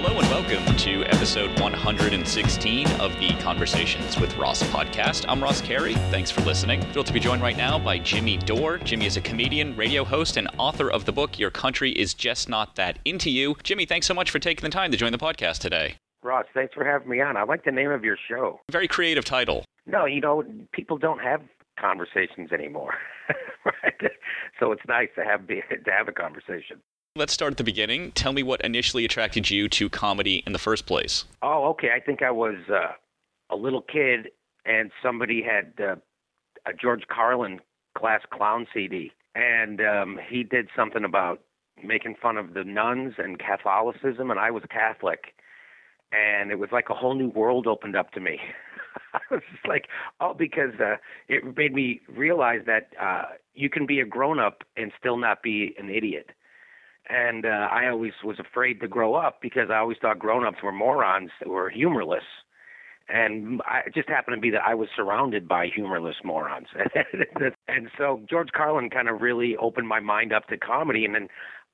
Hello and welcome to episode 116 of the Conversations with Ross podcast. I'm Ross Carey. Thanks for listening. Thrilled to be joined right now by Jimmy Dore. Jimmy is a comedian, radio host, and author of the book Your Country Is Just Not That Into You. Jimmy, thanks so much for taking the time to join the podcast today. Ross, thanks for having me on. I like the name of your show. Very creative title. No, you know, people don't have conversations anymore, right? So it's nice to have to have a conversation. Let's start at the beginning. Tell me what initially attracted you to comedy in the first place. Oh, okay. I think I was uh, a little kid, and somebody had uh, a George Carlin class clown CD, and um, he did something about making fun of the nuns and Catholicism, and I was Catholic, and it was like a whole new world opened up to me. I was just like, oh, because uh, it made me realize that uh, you can be a grown up and still not be an idiot and uh, I always was afraid to grow up because I always thought grown-ups were morons that were humorless. And I, it just happened to be that I was surrounded by humorless morons. and so George Carlin kind of really opened my mind up to comedy. And then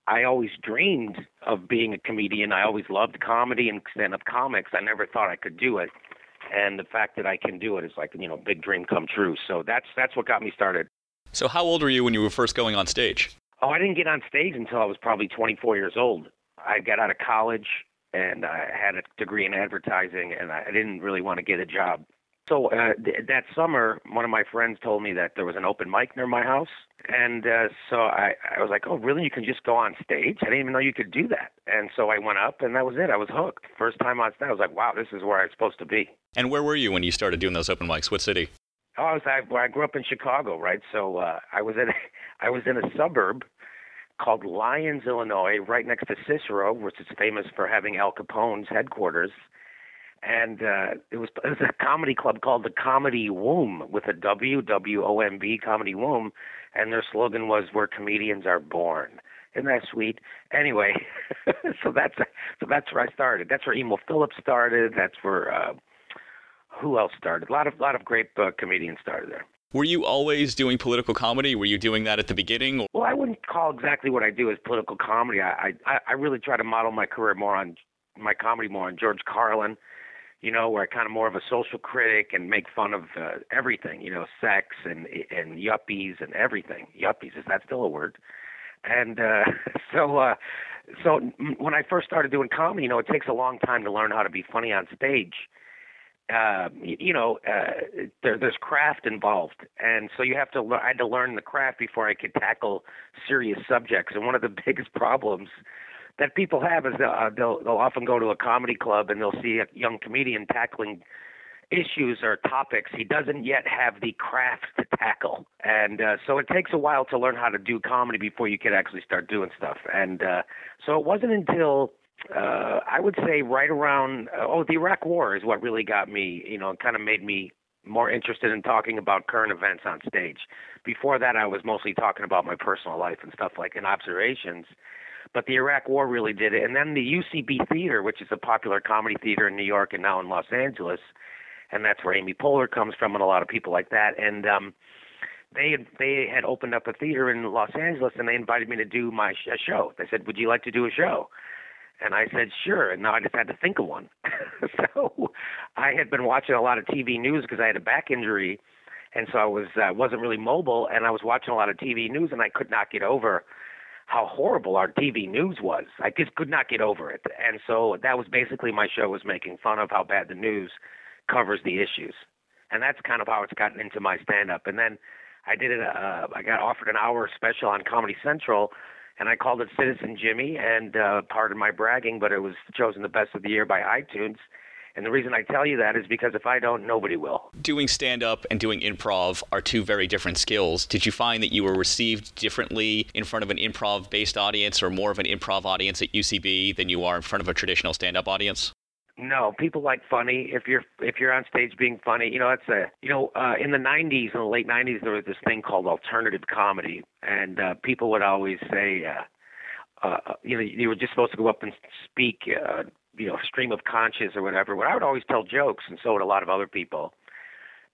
I always dreamed of being a comedian. I always loved comedy and stand-up comics. I never thought I could do it. And the fact that I can do it is like, you know, big dream come true. So that's that's what got me started. So how old were you when you were first going on stage? Oh, I didn't get on stage until I was probably 24 years old. I got out of college and I had a degree in advertising, and I didn't really want to get a job. So uh, th- that summer, one of my friends told me that there was an open mic near my house, and uh, so I, I was like, "Oh, really? You can just go on stage? I didn't even know you could do that." And so I went up, and that was it. I was hooked. First time on stage, I was like, "Wow, this is where I'm supposed to be." And where were you when you started doing those open mics? What city? Oh, I was I, I grew up in Chicago, right? So uh, I was in I was in a suburb called Lyons, Illinois, right next to Cicero, which is famous for having Al Capone's headquarters. And uh, it was it was a comedy club called the Comedy Womb with a W W O M B Comedy Womb, and their slogan was "Where comedians are born." Isn't that sweet? Anyway, so that's so that's where I started. That's where Emo Philips started. That's where uh, who else started? A lot of lot of great uh, comedians started there. Were you always doing political comedy? Were you doing that at the beginning? Well, I wouldn't call exactly what I do as political comedy. I I, I really try to model my career more on my comedy more on George Carlin, you know, where I kind of more of a social critic and make fun of uh, everything, you know, sex and and yuppies and everything. Yuppies is that still a word? And uh, so uh, so when I first started doing comedy, you know, it takes a long time to learn how to be funny on stage uh, you know, uh, there, there's craft involved, and so you have to. Le- I had to learn the craft before I could tackle serious subjects. And one of the biggest problems that people have is uh, they'll they'll often go to a comedy club and they'll see a young comedian tackling issues or topics he doesn't yet have the craft to tackle and uh, so it takes a while to learn how to do comedy before you can actually start doing stuff and uh, so it wasn't until uh, I would say right around uh, oh the Iraq War is what really got me you know kind of made me more interested in talking about current events on stage. Before that, I was mostly talking about my personal life and stuff like and observations. But the Iraq War really did it, and then the UCB Theater, which is a popular comedy theater in New York and now in Los Angeles, and that's where Amy Poehler comes from, and a lot of people like that. And um, they had they had opened up a theater in Los Angeles, and they invited me to do my sh- a show. They said, "Would you like to do a show?" And I said, sure. And now I just had to think of one. so I had been watching a lot of TV news because I had a back injury. And so I was uh, wasn't really mobile, and I was watching a lot of TV news, and I could not get over how horrible our TV news was. I just could not get over it, and so that was basically my show was making fun of how bad the news covers the issues, and that's kind of how it's gotten into my stand-up. And then I did it. Uh, I got offered an hour special on Comedy Central and I called it Citizen Jimmy. And uh, pardon my bragging, but it was chosen the best of the year by iTunes. And the reason I tell you that is because if I don't, nobody will. Doing stand up and doing improv are two very different skills. Did you find that you were received differently in front of an improv based audience or more of an improv audience at UCB than you are in front of a traditional stand up audience? No, people like funny. If you're if you're on stage being funny, you know that's a you know uh, in the '90s, in the late '90s, there was this thing called alternative comedy, and uh, people would always say, uh, uh, you know, you were just supposed to go up and speak, uh, you know, stream of conscious or whatever. But I would always tell jokes, and so would a lot of other people.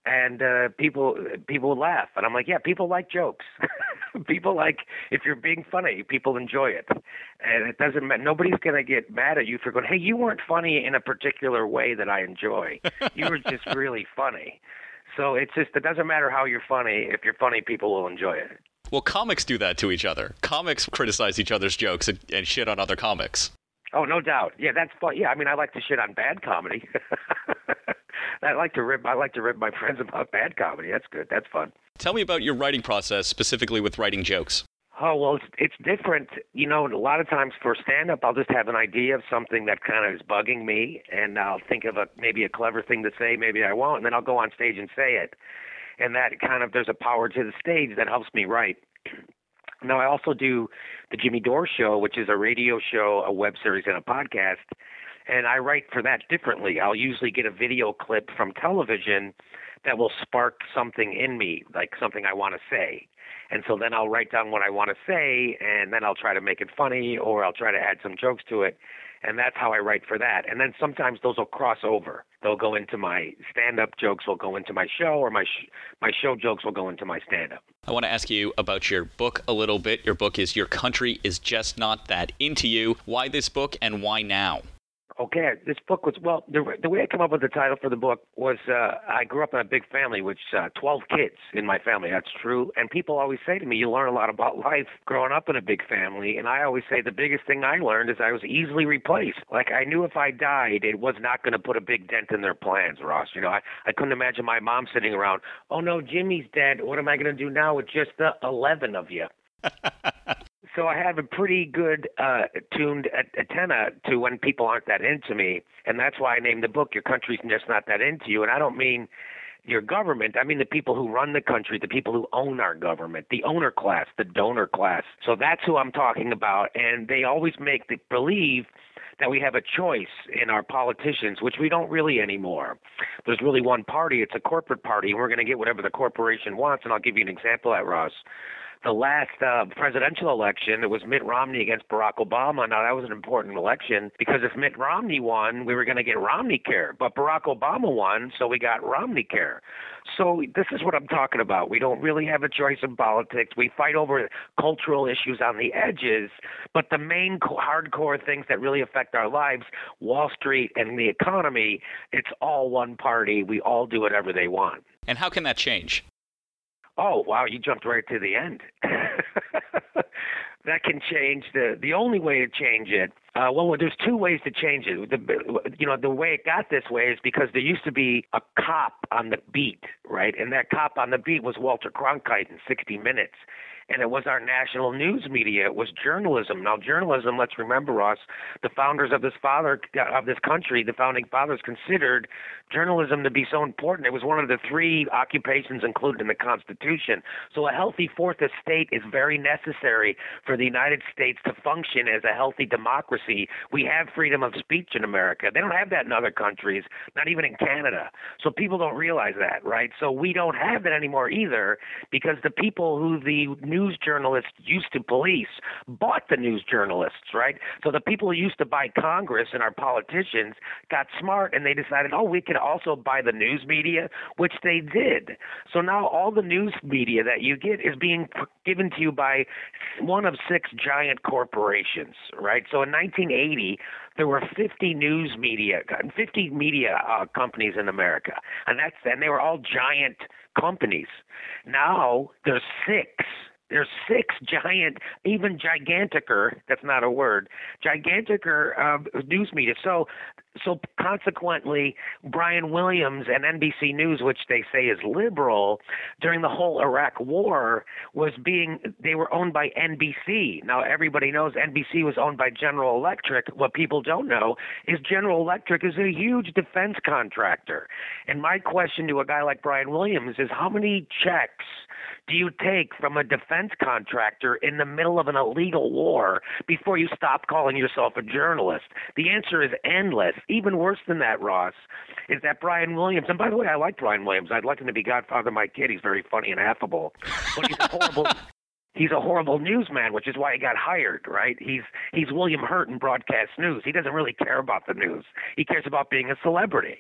And uh, people people would laugh, and I'm like, yeah, people like jokes. people like if you're being funny, people enjoy it, and it doesn't matter. Nobody's gonna get mad at you for going, hey, you weren't funny in a particular way that I enjoy. you were just really funny. So it's just it doesn't matter how you're funny. If you're funny, people will enjoy it. Well, comics do that to each other. Comics criticize each other's jokes and, and shit on other comics. Oh, no doubt. Yeah, that's fun. Yeah, I mean, I like to shit on bad comedy. I like to rip. I like to rip my friends about bad comedy. That's good. That's fun. Tell me about your writing process, specifically with writing jokes. Oh well, it's it's different. You know, a lot of times for stand up, I'll just have an idea of something that kind of is bugging me, and I'll think of a maybe a clever thing to say, maybe I won't, and then I'll go on stage and say it. And that kind of there's a power to the stage that helps me write. Now I also do the Jimmy Dore Show, which is a radio show, a web series, and a podcast and I write for that differently. I'll usually get a video clip from television that will spark something in me, like something I want to say. And so then I'll write down what I want to say, and then I'll try to make it funny, or I'll try to add some jokes to it. And that's how I write for that. And then sometimes those will cross over. They'll go into my stand-up jokes, will go into my show, or my sh- my show jokes will go into my stand-up. I want to ask you about your book a little bit. Your book is "Your Country Is Just Not That Into You." Why this book, and why now? Okay, this book was well. The, the way I came up with the title for the book was uh, I grew up in a big family, which uh, 12 kids in my family. That's true. And people always say to me, "You learn a lot about life growing up in a big family." And I always say the biggest thing I learned is I was easily replaced. Like I knew if I died, it was not going to put a big dent in their plans, Ross. You know, I I couldn't imagine my mom sitting around. Oh no, Jimmy's dead. What am I going to do now with just the 11 of you? so I have a pretty good uh, tuned antenna to when people aren't that into me, and that's why I named the book "Your Country's Just Not That Into You." And I don't mean your government. I mean the people who run the country, the people who own our government, the owner class, the donor class. So that's who I'm talking about, and they always make the believe that we have a choice in our politicians, which we don't really anymore. There's really one party. It's a corporate party, and we're going to get whatever the corporation wants. And I'll give you an example at Ross the last uh, presidential election, it was Mitt Romney against Barack Obama. Now, that was an important election because if Mitt Romney won, we were going to get Romney Care. But Barack Obama won, so we got Romney Care. So, this is what I'm talking about. We don't really have a choice in politics. We fight over cultural issues on the edges, but the main hardcore things that really affect our lives, Wall Street and the economy, it's all one party. We all do whatever they want. And how can that change? Oh wow, you jumped right to the end. that can change the the only way to change it. Uh, well, there's two ways to change it. The, you know, the way it got this way is because there used to be a cop on the beat, right? And that cop on the beat was Walter Cronkite in 60 Minutes and it was our national news media. It was journalism. Now, journalism. Let's remember us. The founders of this father of this country, the founding fathers, considered journalism to be so important. It was one of the three occupations included in the Constitution. So, a healthy fourth estate is very necessary for the United States to function as a healthy democracy. We have freedom of speech in America. They don't have that in other countries, not even in Canada. So people don't realize that, right? So we don't have that anymore either because the people who the news news journalists used to police bought the news journalists, right? So the people who used to buy Congress and our politicians got smart and they decided, oh, we can also buy the news media, which they did. So now all the news media that you get is being given to you by one of six giant corporations, right? So in 1980, there were 50 news media, 50 media uh, companies in America, and that's and they were all giant companies. Now there's six there's six giant, even giganticer. That's not a word. Giganticer uh, news media. So, so consequently, Brian Williams and NBC News, which they say is liberal, during the whole Iraq War, was being they were owned by NBC. Now everybody knows NBC was owned by General Electric. What people don't know is General Electric is a huge defense contractor. And my question to a guy like Brian Williams is, how many checks do you take from a defense contractor in the middle of an illegal war before you stop calling yourself a journalist? The answer is endless. Even worse than that, Ross, is that Brian Williams, and by the way, I like Brian Williams. I'd like him to be godfather of my kid. He's very funny and affable. But he's a horrible he's a horrible newsman, which is why he got hired, right? He's he's William Hurt in broadcast news. He doesn't really care about the news. He cares about being a celebrity,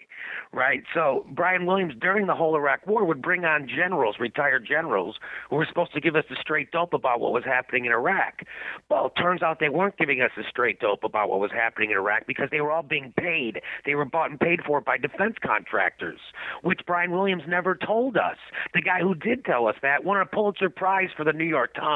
right? So Brian Williams during the whole Iraq War would bring on generals, retired generals, who were supposed to give us the straight dope about what was happening in Iraq. Well, turns out they weren't giving us the straight dope about what was happening in Iraq because they were all being paid. They were bought and paid for by defense contractors, which Brian Williams never told us. The guy who did tell us that won a Pulitzer Prize for the New York Times.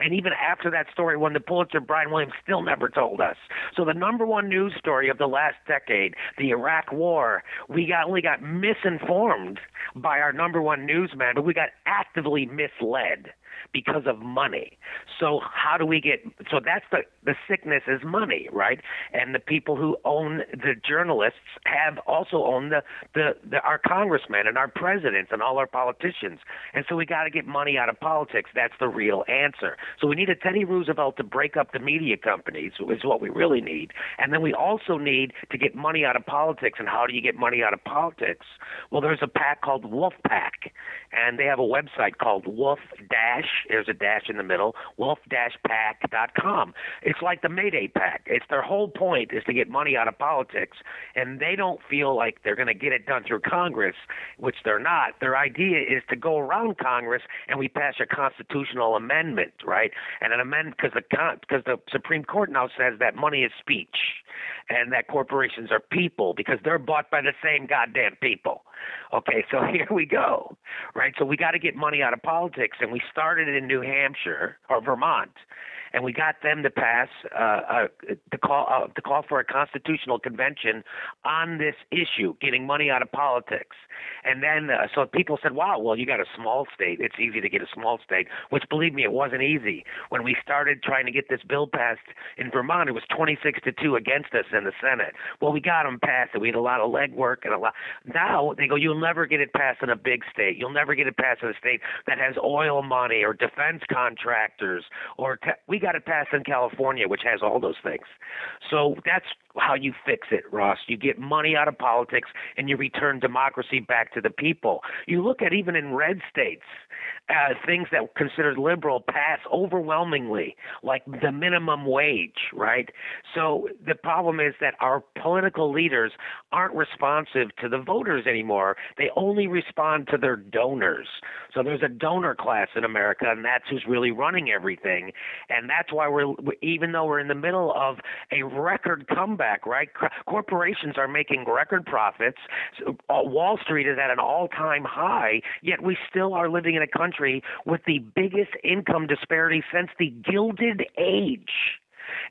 And even after that story won the Pulitzer, Brian Williams still never told us. So the number one news story of the last decade, the Iraq War, we got only got misinformed by our number one newsman, but we got actively misled because of money. So how do we get so that's the the sickness is money, right? And the people who own the journalists have also owned the the, the our congressmen and our presidents and all our politicians. And so we got to get money out of politics. That's the real answer. So we need a Teddy Roosevelt to break up the media companies is what we really need. And then we also need to get money out of politics. And how do you get money out of politics? Well, there's a PAC called Wolf PAC, and they have a website called Wolf Dash there's a dash in the middle, Wolf Dash PAC.com. It's like the Mayday PAC. It's their whole point is to get money out of politics, and they don't feel like they're going to get it done through Congress, which they're not. Their idea is to go around Congress and we pass a constitutional amendment, right? And an amendment because the because the Supreme Court now says that money is speech, and that corporations are people because they're bought by the same goddamn people. Okay, so here we go, right? So we got to get money out of politics, and we started in New Hampshire or Vermont, and we got them to pass uh, uh, to call uh, to call for a constitutional convention on this issue, getting money out of politics. And then uh, so people said, "Wow, well, you got a small state. It's easy to get a small state." Which, believe me, it wasn't easy. When we started trying to get this bill passed in Vermont, it was 26 to two against us in the Senate. Well, we got them passed, and we had a lot of legwork and a lot. Now they go, "You'll never get it passed in a big state. You'll never get it passed in a state that has oil money or defense contractors or te- we got it passed in California, which has all those things. So that's how you fix it, Ross. You get money out of politics and you return democracy back to the people. You look at even in red states, uh, things that were considered liberal pass overwhelmingly, like the minimum wage, right? So the problem is that our political leaders aren't responsive to the voters anymore. They only respond to their donors. So there's a donor class in America, and that's who's really running everything. And that's why we're, even though we're in the middle of a record comeback, right? Corporations are making record profits. Uh, Wall Street is at an all time high, yet we still are living in a country with the biggest income disparity since the Gilded Age.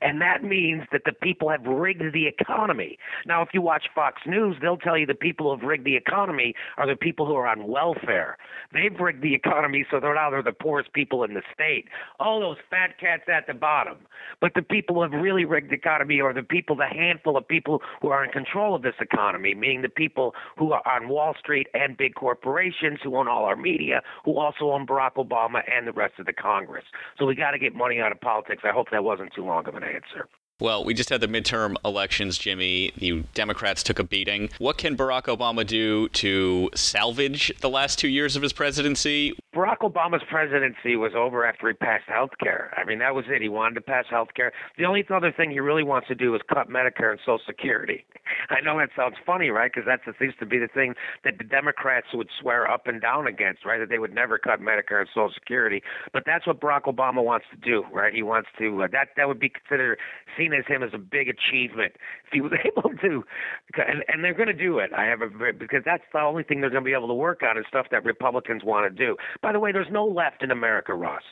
And that means that the people have rigged the economy. Now, if you watch Fox News, they'll tell you the people who have rigged the economy are the people who are on welfare. They've rigged the economy so they're now they're the poorest people in the state. All those fat cats at the bottom. But the people who have really rigged the economy are the people, the handful of people who are in control of this economy, meaning the people who are on Wall Street and big corporations who own all our media, who also own Barack Obama and the rest of the Congress. So we got to get money out of politics. I hope that wasn't too long of an answer. Well, we just had the midterm elections, Jimmy. The Democrats took a beating. What can Barack Obama do to salvage the last two years of his presidency? Barack Obama's presidency was over after he passed health care. I mean, that was it. He wanted to pass health care. The only other thing he really wants to do is cut Medicare and Social Security. I know that sounds funny, right? Because that seems to be the thing that the Democrats would swear up and down against, right? That they would never cut Medicare and Social Security. But that's what Barack Obama wants to do, right? He wants to, uh, that, that would be considered as him as a big achievement if he was able to, and, and they're going to do it. I have a because that's the only thing they're going to be able to work on is stuff that Republicans want to do. By the way, there's no left in America, Ross.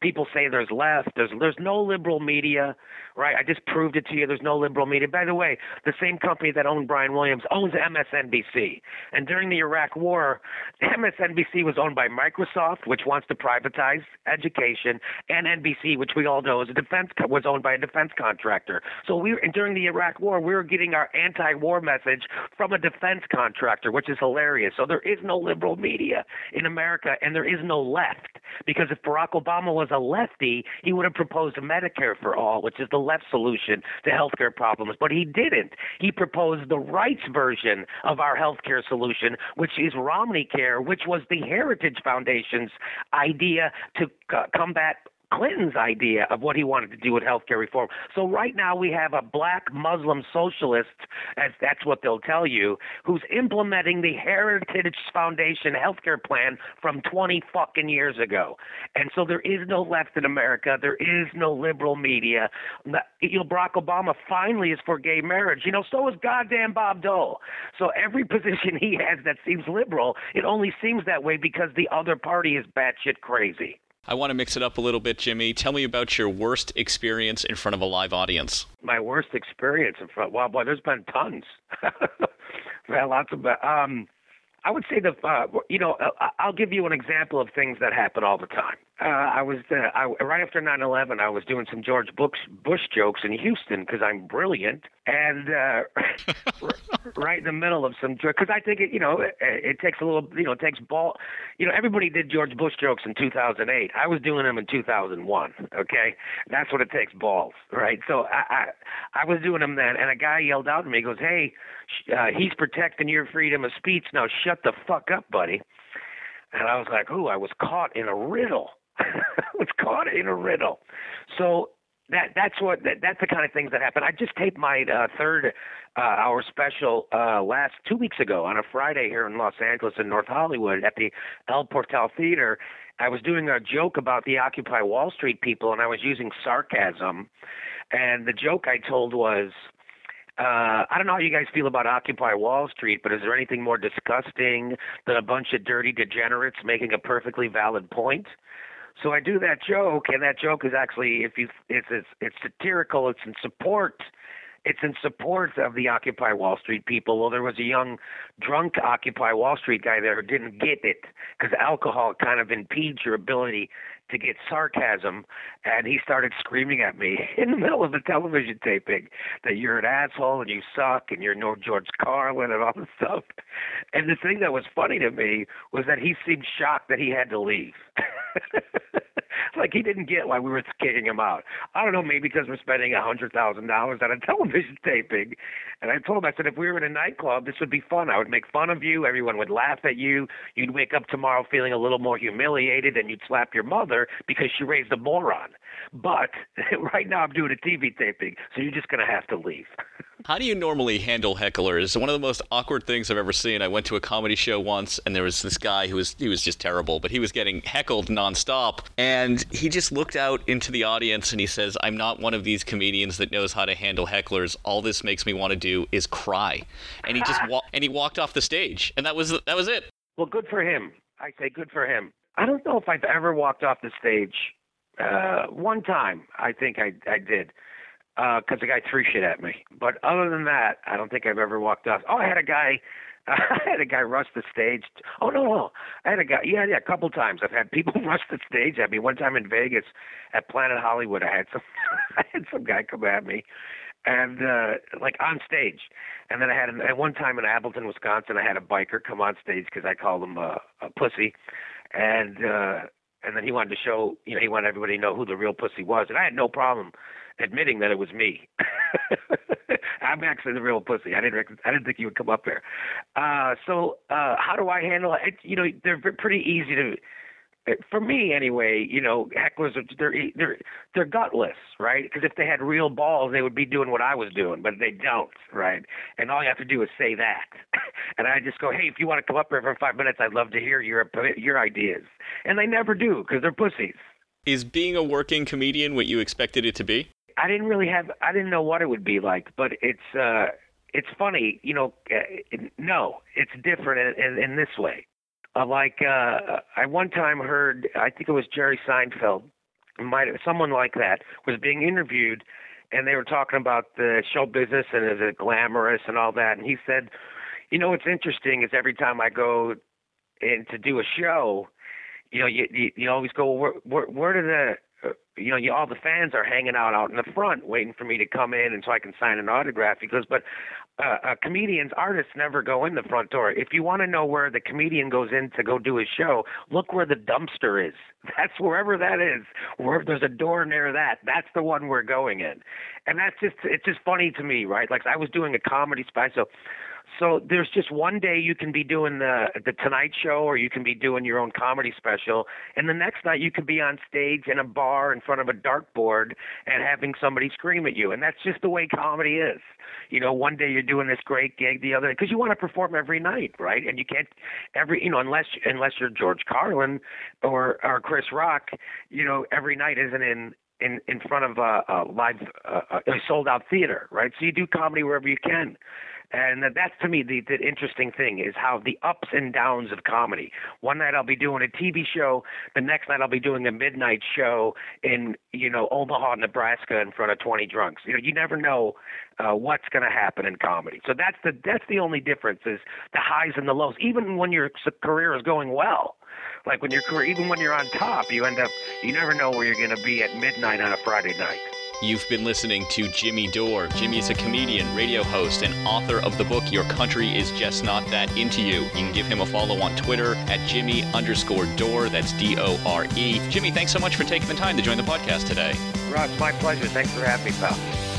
People say there's left. There's there's no liberal media, right? I just proved it to you. There's no liberal media. By the way, the same company that owned Brian Williams owns MSNBC. And during the Iraq War, MSNBC was owned by Microsoft, which wants to privatize education, and NBC, which we all know is a defense was owned by a defense contractor. So we were, during the Iraq War, we were getting our anti-war message from a defense contractor, which is hilarious. So there is no liberal media in America, and there is no left because if Barack Obama was a lefty, he would have proposed Medicare for all, which is the left solution to healthcare problems. But he didn't. He proposed the rights version of our healthcare solution, which is Romney Care, which was the Heritage Foundation's idea to combat Clinton's idea of what he wanted to do with healthcare reform. So right now we have a black Muslim socialist, as that's what they'll tell you, who's implementing the Heritage Foundation healthcare plan from 20 fucking years ago. And so there is no left in America. There is no liberal media. You know, Barack Obama finally is for gay marriage. You know, so is goddamn Bob Dole. So every position he has that seems liberal, it only seems that way because the other party is batshit crazy. I want to mix it up a little bit, Jimmy. Tell me about your worst experience in front of a live audience. My worst experience in front. Well, boy, there's been tons. well, lots of. Um, I would say the. Uh, you know, uh, I'll give you an example of things that happen all the time. Uh, I was uh, I, right after 9/11. I was doing some George Bush, Bush jokes in Houston because I'm brilliant, and uh, right in the middle of some because I think it you know it, it takes a little you know it takes ball you know everybody did George Bush jokes in 2008. I was doing them in 2001. Okay, that's what it takes balls, right? So I I, I was doing them then, and a guy yelled out at me, he goes, "Hey, uh, he's protecting your freedom of speech. Now shut the fuck up, buddy." And I was like, "Ooh, I was caught in a riddle." I was caught in a riddle. So that that's what that, that's the kind of things that happen. I just taped my uh, third uh, hour special uh, last two weeks ago on a Friday here in Los Angeles in North Hollywood at the El Portal Theater. I was doing a joke about the Occupy Wall Street people, and I was using sarcasm. And the joke I told was, uh, I don't know how you guys feel about Occupy Wall Street, but is there anything more disgusting than a bunch of dirty degenerates making a perfectly valid point? So I do that joke, and that joke is actually, if you, it's it's, it's satirical. It's in support. It's in support of the Occupy Wall Street people. Well, there was a young, drunk Occupy Wall Street guy there who didn't get it because alcohol kind of impedes your ability to get sarcasm, and he started screaming at me in the middle of the television taping that you're an asshole and you suck and you're no George Carlin and all this stuff. And the thing that was funny to me was that he seemed shocked that he had to leave. like he didn't get why we were kicking him out. I don't know, maybe because we're spending a hundred thousand dollars on a television taping. And I told him, I said, if we were in a nightclub, this would be fun. I would make fun of you. Everyone would laugh at you. You'd wake up tomorrow feeling a little more humiliated, and you'd slap your mother because she raised a moron. But right now, I'm doing a TV taping, so you're just going to have to leave. How do you normally handle hecklers? One of the most awkward things I've ever seen. I went to a comedy show once, and there was this guy who was he was just terrible, but he was getting heckled nonstop, and he just looked out into the audience and he says, "I'm not one of these comedians that knows how to handle hecklers. All this makes me want to do is cry," and he just wa- and he walked off the stage, and that was that was it. Well, good for him. I say good for him. I don't know if I've ever walked off the stage. Uh, one time, I think I I did because uh, guy threw shit at me. But other than that, I don't think I've ever walked off. Oh, I had a guy. I had a guy rush the stage. Oh no, no, I had a guy. Yeah, yeah, a couple times. I've had people rush the stage at me. One time in Vegas at Planet Hollywood, I had some. I had some guy come at me, and uh like on stage. And then I had an, at one time in Appleton, Wisconsin, I had a biker come on stage because I called him a, a pussy, and uh and then he wanted to show, you know, he wanted everybody to know who the real pussy was, and I had no problem admitting that it was me. I'm actually the real pussy. I didn't I didn't think you would come up there. Uh, so uh, how do I handle it? You know, they're pretty easy to. For me, anyway, you know, hecklers are they're they're they're gutless, right? Because if they had real balls, they would be doing what I was doing, but they don't, right? And all you have to do is say that, and I just go, hey, if you want to come up here for five minutes, I'd love to hear your your ideas, and they never do because they're pussies. Is being a working comedian what you expected it to be? I didn't really have I didn't know what it would be like, but it's uh it's funny, you know. Uh, no, it's different in, in, in this way. Uh, like uh, I one time heard, I think it was Jerry Seinfeld, might someone like that was being interviewed, and they were talking about the show business and is it glamorous and all that, and he said, you know what's interesting is every time I go in to do a show, you know, you you, you always go where where, where do the you know, you, all the fans are hanging out out in the front waiting for me to come in and so I can sign an autograph. He goes, but uh, uh, comedians, artists never go in the front door. If you want to know where the comedian goes in to go do his show, look where the dumpster is. That's wherever that is. Where there's a door near that, that's the one we're going in. And that's just, it's just funny to me, right? Like I was doing a comedy special. So there's just one day you can be doing the the Tonight Show, or you can be doing your own comedy special, and the next night you could be on stage in a bar in front of a dartboard and having somebody scream at you, and that's just the way comedy is. You know, one day you're doing this great gig, the other because you want to perform every night, right? And you can't every you know unless unless you're George Carlin or or Chris Rock, you know, every night isn't in in in front of a, a live uh, a sold out theater, right? So you do comedy wherever you can. And that's to me the, the interesting thing is how the ups and downs of comedy. One night I'll be doing a TV show, the next night I'll be doing a midnight show in you know Omaha, Nebraska, in front of 20 drunks. You know, you never know uh, what's going to happen in comedy. So that's the that's the only difference is the highs and the lows. Even when your career is going well, like when your career, even when you're on top, you end up you never know where you're going to be at midnight on a Friday night. You've been listening to Jimmy Dore. Jimmy is a comedian, radio host, and author of the book Your Country Is Just Not That Into You. You can give him a follow on Twitter at Jimmy underscore Dore. That's D O R E. Jimmy, thanks so much for taking the time to join the podcast today. Ross, my pleasure. Thanks for having me, pal.